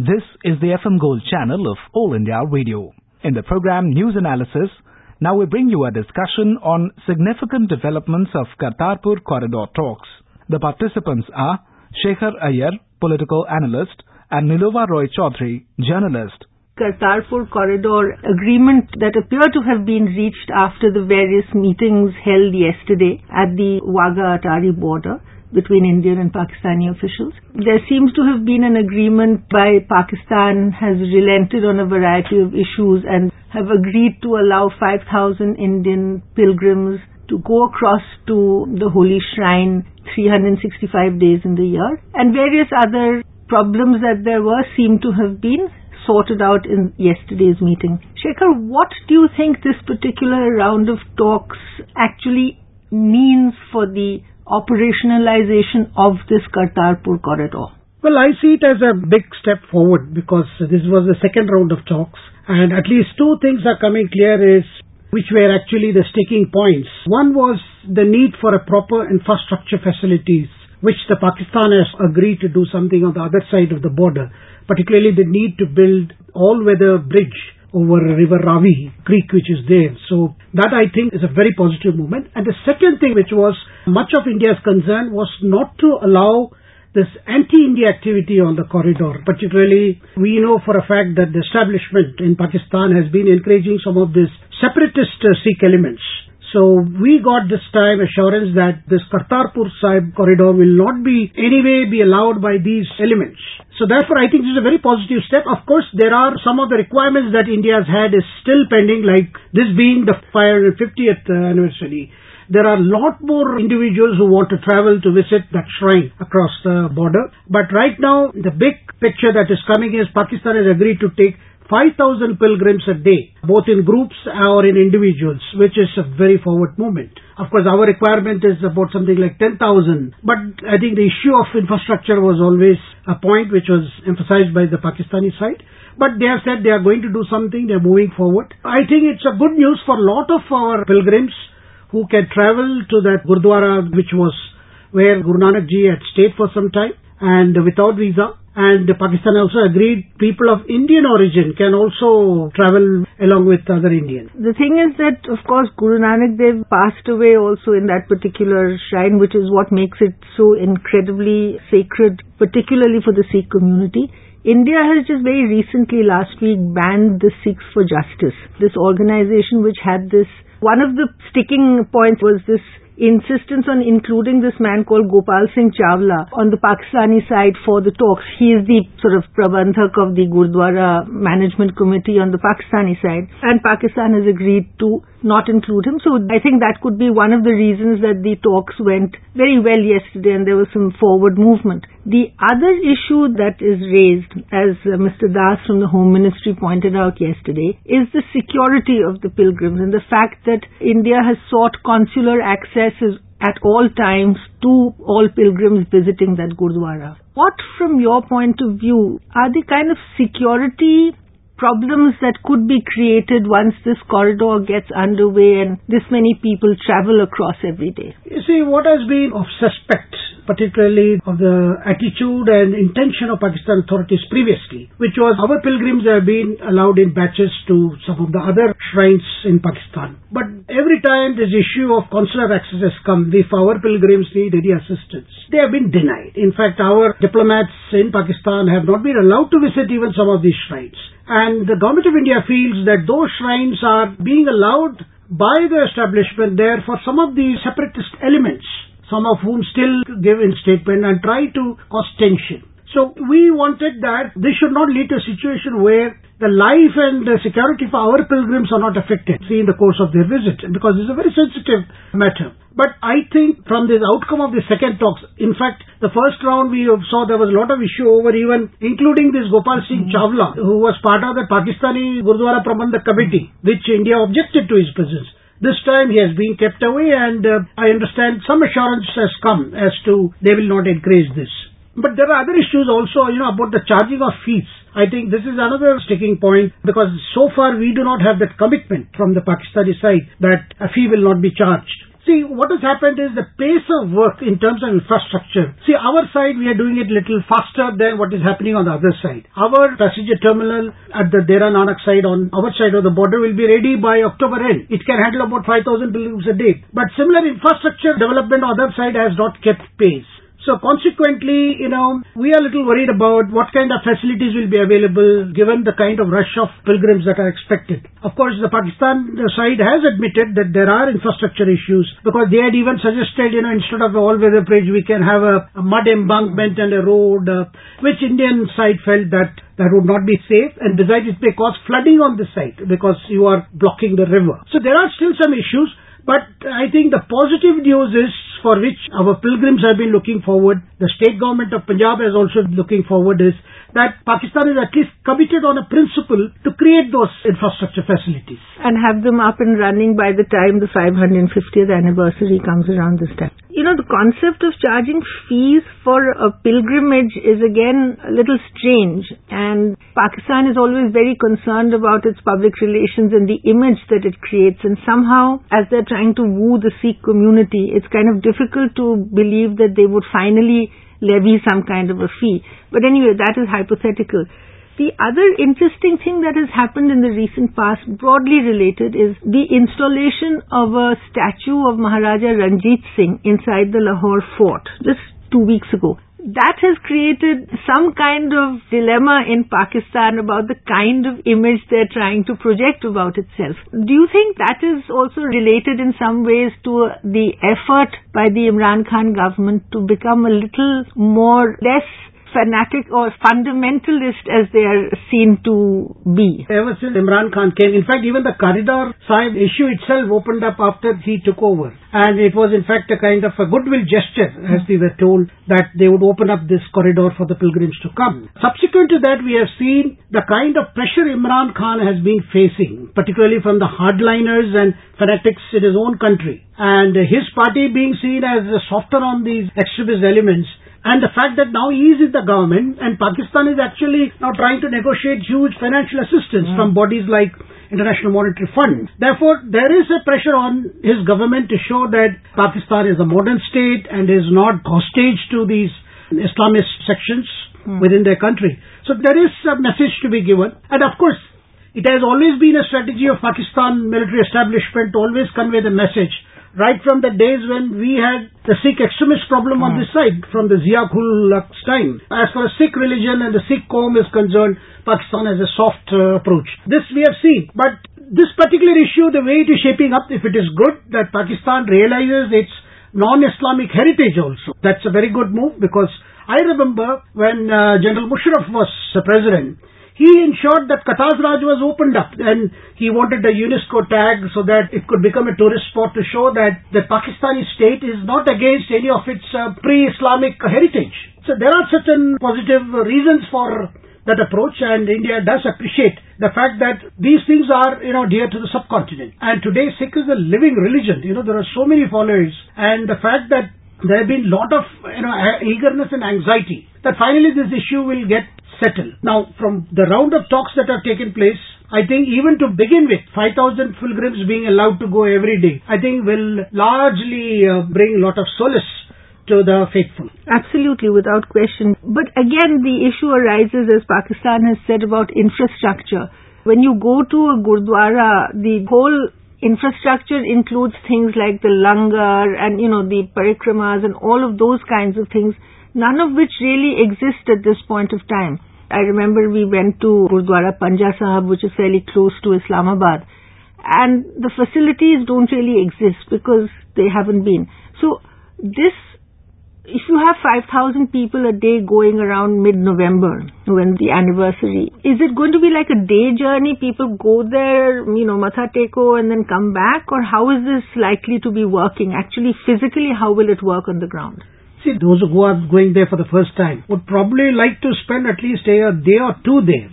This is the FM Gold channel of All India Radio. In the program News Analysis, now we bring you a discussion on significant developments of Kartarpur Corridor talks. The participants are Shekhar Iyer, political analyst, and Nilova Roy Chaudhary, journalist. Kartarpur corridor agreement that appear to have been reached after the various meetings held yesterday at the Wagah Attari border between Indian and Pakistani officials. There seems to have been an agreement by Pakistan has relented on a variety of issues and have agreed to allow 5,000 Indian pilgrims to go across to the holy shrine 365 days in the year and various other problems that there were seem to have been sorted out in yesterday's meeting. Shekhar, what do you think this particular round of talks actually means for the operationalization of this Kartarpur corridor? Well, I see it as a big step forward because this was the second round of talks and at least two things are coming clear is which were actually the sticking points. One was the need for a proper infrastructure facilities which the Pakistanis agreed to do something on the other side of the border, particularly the need to build all-weather bridge over River Ravi Creek which is there. So that I think is a very positive movement. And the second thing which was much of India's concern was not to allow this anti-India activity on the corridor. Particularly, we know for a fact that the establishment in Pakistan has been encouraging some of these separatist uh, Sikh elements so we got this time assurance that this Kartarpur Sahib corridor will not be anyway be allowed by these elements. So therefore I think this is a very positive step. Of course there are some of the requirements that India has had is still pending like this being the 550th anniversary. There are a lot more individuals who want to travel to visit that shrine across the border. But right now, the big picture that is coming is Pakistan has agreed to take 5,000 pilgrims a day, both in groups or in individuals, which is a very forward movement. Of course, our requirement is about something like 10,000, but I think the issue of infrastructure was always a point which was emphasized by the Pakistani side. But they have said they are going to do something, they are moving forward. I think it's a good news for a lot of our pilgrims who can travel to that Gurdwara, which was where Guru Nanak ji had stayed for some time and without visa and Pakistan also agreed people of Indian origin can also travel along with other Indians. The thing is that, of course, Guru Nanak Dev passed away also in that particular shrine, which is what makes it so incredibly sacred, particularly for the Sikh community. India has just very recently last week banned the Sikhs for Justice, this organization which had this one of the sticking points was this insistence on including this man called Gopal Singh Chawla on the Pakistani side for the talks. He is the sort of prabandhak of the Gurdwara Management Committee on the Pakistani side and Pakistan has agreed to not include him. So I think that could be one of the reasons that the talks went very well yesterday and there was some forward movement. The other issue that is raised, as Mr. Das from the Home Ministry pointed out yesterday, is the security of the pilgrims and the fact that India has sought consular accesses at all times to all pilgrims visiting that Gurdwara. What, from your point of view, are the kind of security problems that could be created once this corridor gets underway and this many people travel across every day? You see, what has been of suspect, particularly of the attitude and intention of Pakistan authorities previously, which was our pilgrims have been allowed in batches to some of the other shrines in Pakistan. But every time this issue of consular access has come, if our pilgrims need any assistance, they have been denied. In fact, our diplomats in Pakistan have not been allowed to visit even some of these shrines. And the government of India feels that those shrines are being allowed by the establishment there for some of the separatist elements, some of whom still give in statement and try to cause tension. So we wanted that this should not lead to a situation where the life and the security for our pilgrims are not affected in the course of their visit because it's a very sensitive matter. But I think from the outcome of the second talks, in fact, the first round we saw there was a lot of issue over even including this Gopal Singh mm-hmm. Chawla who was part of the Pakistani Gurdwara Prabandhak Committee which India objected to his presence. This time he has been kept away and uh, I understand some assurance has come as to they will not increase this. But there are other issues also, you know, about the charging of fees. I think this is another sticking point because so far we do not have that commitment from the Pakistani side that a fee will not be charged. See, what has happened is the pace of work in terms of infrastructure. See, our side, we are doing it little faster than what is happening on the other side. Our passenger terminal at the Dera Nanak side on our side of the border will be ready by October end. It can handle about 5,000 pilgrims a day. But similar infrastructure development on the other side has not kept pace. So consequently, you know, we are a little worried about what kind of facilities will be available given the kind of rush of pilgrims that are expected. Of course, the Pakistan side has admitted that there are infrastructure issues because they had even suggested, you know, instead of a all-weather bridge, we can have a, a mud embankment and a road, uh, which Indian side felt that that would not be safe and besides it may cause flooding on the site because you are blocking the river. So there are still some issues. But I think the positive news is for which our pilgrims have been looking forward, the state government of Punjab is also looking forward is that Pakistan is at least committed on a principle to create those infrastructure facilities. And have them up and running by the time the 550th anniversary comes around this time. You know, the concept of charging fees for a pilgrimage is again a little strange and Pakistan is always very concerned about its public relations and the image that it creates and somehow as they're trying to woo the Sikh community, it's kind of difficult to believe that they would finally levy some kind of a fee. But anyway, that is hypothetical. The other interesting thing that has happened in the recent past, broadly related, is the installation of a statue of Maharaja Ranjit Singh inside the Lahore fort just two weeks ago. That has created some kind of dilemma in Pakistan about the kind of image they're trying to project about itself. Do you think that is also related in some ways to the effort by the Imran Khan government to become a little more, less fanatic or fundamentalist as they are seen to be. Ever since Imran Khan came, in fact, even the corridor Sahib issue itself opened up after he took over. And it was in fact a kind of a goodwill gesture, as we were told, that they would open up this corridor for the pilgrims to come. Subsequent to that, we have seen the kind of pressure Imran Khan has been facing, particularly from the hardliners and fanatics in his own country. And his party being seen as a softer on these extremist elements and the fact that now he is in the government and Pakistan is actually now trying to negotiate huge financial assistance mm. from bodies like International Monetary Fund. Therefore, there is a pressure on his government to show that Pakistan is a modern state and is not hostage to these Islamist sections mm. within their country. So there is a message to be given. And of course, it has always been a strategy of Pakistan military establishment to always convey the message right from the days when we had the Sikh extremist problem on this side, from the Zia-ul Haq's time. As far as Sikh religion and the Sikh Qawm is concerned, Pakistan has a soft uh, approach. This we have seen. But this particular issue, the way it is shaping up, if it is good that Pakistan realizes its non-Islamic heritage also, that's a very good move because I remember when uh, General Musharraf was president, he ensured that Katas Raj was opened up and he wanted a UNESCO tag so that it could become a tourist spot to show that the Pakistani state is not against any of its uh, pre-Islamic heritage. So there are certain positive reasons for that approach and India does appreciate the fact that these things are, you know, dear to the subcontinent. And today Sikh is a living religion. You know, there are so many followers and the fact that there have been lot of, you know, eagerness and anxiety that finally this issue will get settled. Now, from the round of talks that have taken place, I think even to begin with, 5,000 pilgrims being allowed to go every day, I think will largely uh, bring a lot of solace to the faithful. Absolutely, without question. But again, the issue arises, as Pakistan has said, about infrastructure. When you go to a gurdwara, the whole infrastructure includes things like the langar and, you know, the parikramas and all of those kinds of things, none of which really exist at this point of time. I remember we went to Gurdwara Panja Sahib, which is fairly close to Islamabad, and the facilities don't really exist because they haven't been. So this, if you have 5,000 people a day going around mid-November when the anniversary, is it going to be like a day journey? People go there, you know, Matha Teko and then come back? Or how is this likely to be working? Actually, physically, how will it work on the ground? See, those who are going there for the first time would probably like to spend at least a day or two there.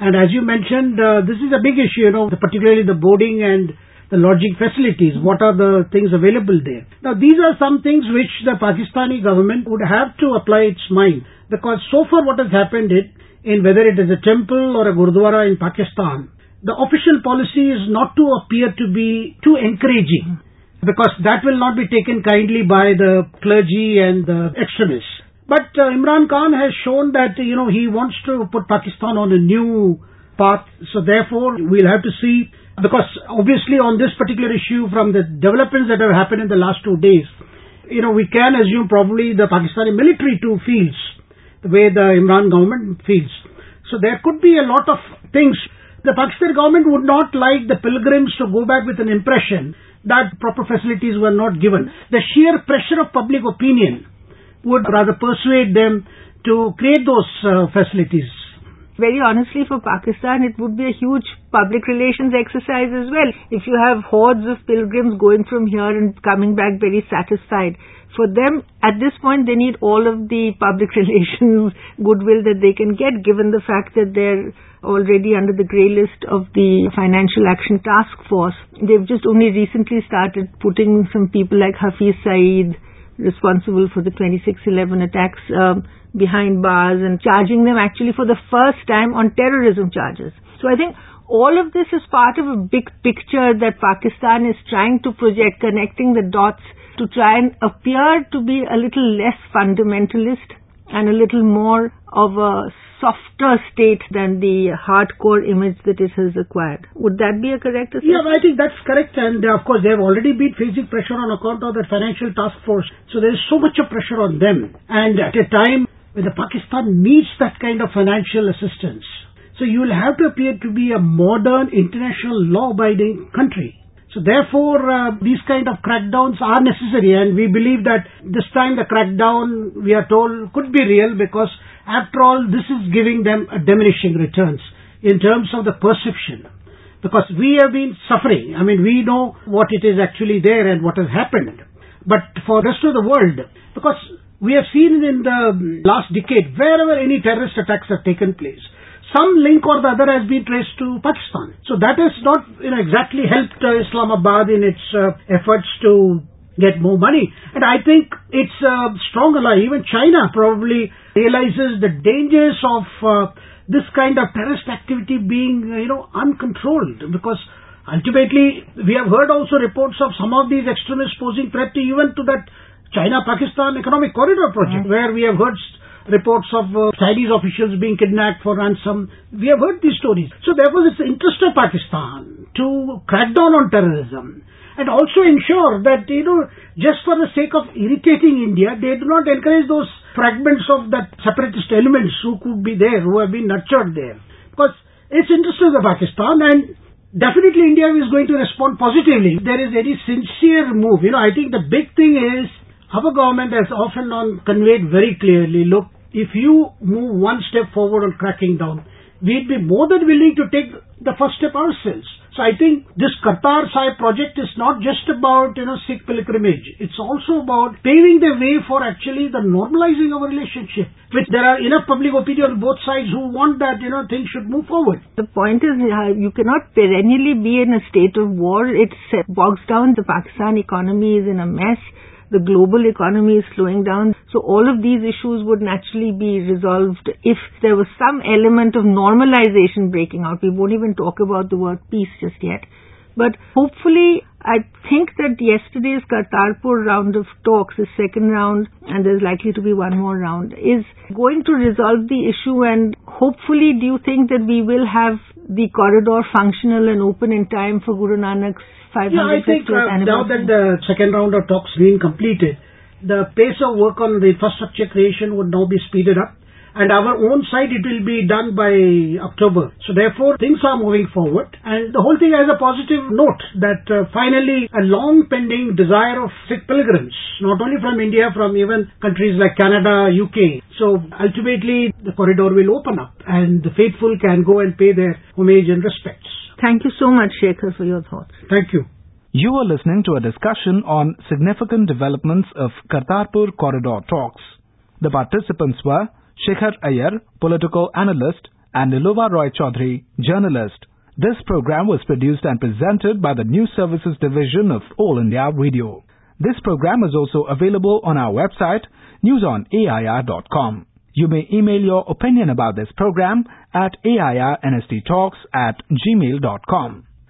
And as you mentioned, uh, this is a big issue, you know, particularly the boarding and the lodging facilities. What are the things available there? Now, these are some things which the Pakistani government would have to apply its mind. Because so far what has happened in, in whether it is a temple or a gurdwara in Pakistan, the official policy is not to appear to be too encouraging because that will not be taken kindly by the clergy and the extremists. But uh, Imran Khan has shown that, you know, he wants to put Pakistan on a new path. So therefore, we'll have to see, because obviously on this particular issue, from the developments that have happened in the last two days, you know, we can assume probably the Pakistani military too feels the way the Imran government feels. So there could be a lot of things. The Pakistani government would not like the pilgrims to go back with an impression that proper facilities were not given. The sheer pressure of public opinion would rather persuade them to create those uh, facilities. Very honestly, for Pakistan, it would be a huge public relations exercise as well. If you have hordes of pilgrims going from here and coming back very satisfied, for them, at this point, they need all of the public relations goodwill that they can get, given the fact that they're already under the grey list of the Financial Action Task Force. They've just only recently started putting some people like Hafiz Saeed, responsible for the 2611 attacks, um, behind bars and charging them actually for the first time on terrorism charges. So I think all of this is part of a big picture that Pakistan is trying to project, connecting the dots to try and appear to be a little less fundamentalist and a little more of a softer state than the hardcore image that it has acquired. Would that be a correct assessment? Yeah, I think that's correct. And uh, of course, they have already been facing pressure on account of the financial task force. So there is so much of pressure on them. And at a time when the Pakistan needs that kind of financial assistance. So you will have to appear to be a modern international law-abiding country. So therefore, uh, these kind of crackdowns are necessary and we believe that this time the crackdown, we are told, could be real because after all, this is giving them diminishing returns in terms of the perception. Because we have been suffering. I mean, we know what it is actually there and what has happened. But for the rest of the world, because we have seen in the last decade, wherever any terrorist attacks have taken place, some link or the other has been traced to Pakistan. So that has not you know, exactly helped uh, Islamabad in its uh, efforts to get more money. And I think it's a strong ally. Even China probably realizes the dangers of uh, this kind of terrorist activity being, uh, you know, uncontrolled because ultimately we have heard also reports of some of these extremists posing threat to even to that China-Pakistan economic corridor project mm-hmm. where we have heard reports of uh, Chinese officials being kidnapped for ransom. We have heard these stories. So therefore it's the interest of Pakistan to crack down on terrorism and also ensure that, you know, just for the sake of irritating India, they do not encourage those fragments of that separatist elements who could be there, who have been nurtured there. Because it's interest of Pakistan and definitely India is going to respond positively. If there is any sincere move. You know, I think the big thing is our government has often on conveyed very clearly, look, if you move one step forward on cracking down, we'd be more than willing to take the first step ourselves. So I think this Kartar Sahib project is not just about, you know, Sikh pilgrimage. It's also about paving the way for actually the normalizing of a relationship. Which there are enough public opinion on both sides who want that, you know, things should move forward. The point is, you cannot perennially be in a state of war. It bogs down. The Pakistan economy is in a mess the global economy is slowing down. So all of these issues would naturally be resolved if there was some element of normalization breaking out. We won't even talk about the word peace just yet. But hopefully, I think that yesterday's Kartarpur round of talks, the second round, and there's likely to be one more round, is going to resolve the issue. And hopefully, do you think that we will have the corridor functional and open in time for Guru Nanak's 550th yeah, I think uh, now that the second round of talks being completed, the pace of work on the infrastructure creation would now be speeded up and our own side it will be done by October. So therefore things are moving forward and the whole thing has a positive note that uh, finally a long pending desire of Sikh pilgrims, not only from India, from even countries like Canada, UK. So ultimately the corridor will open up and the faithful can go and pay their homage and respects. Thank you so much Shekhar for your thoughts. Thank you. You are listening to a discussion on significant developments of Kartarpur corridor talks. The participants were Shekhar Iyer, political analyst, and Nilova Roy Chaudhary, journalist. This program was produced and presented by the News Services Division of All India Radio. This program is also available on our website, newsonair.com. You may email your opinion about this program at airnsttalks at gmail.com.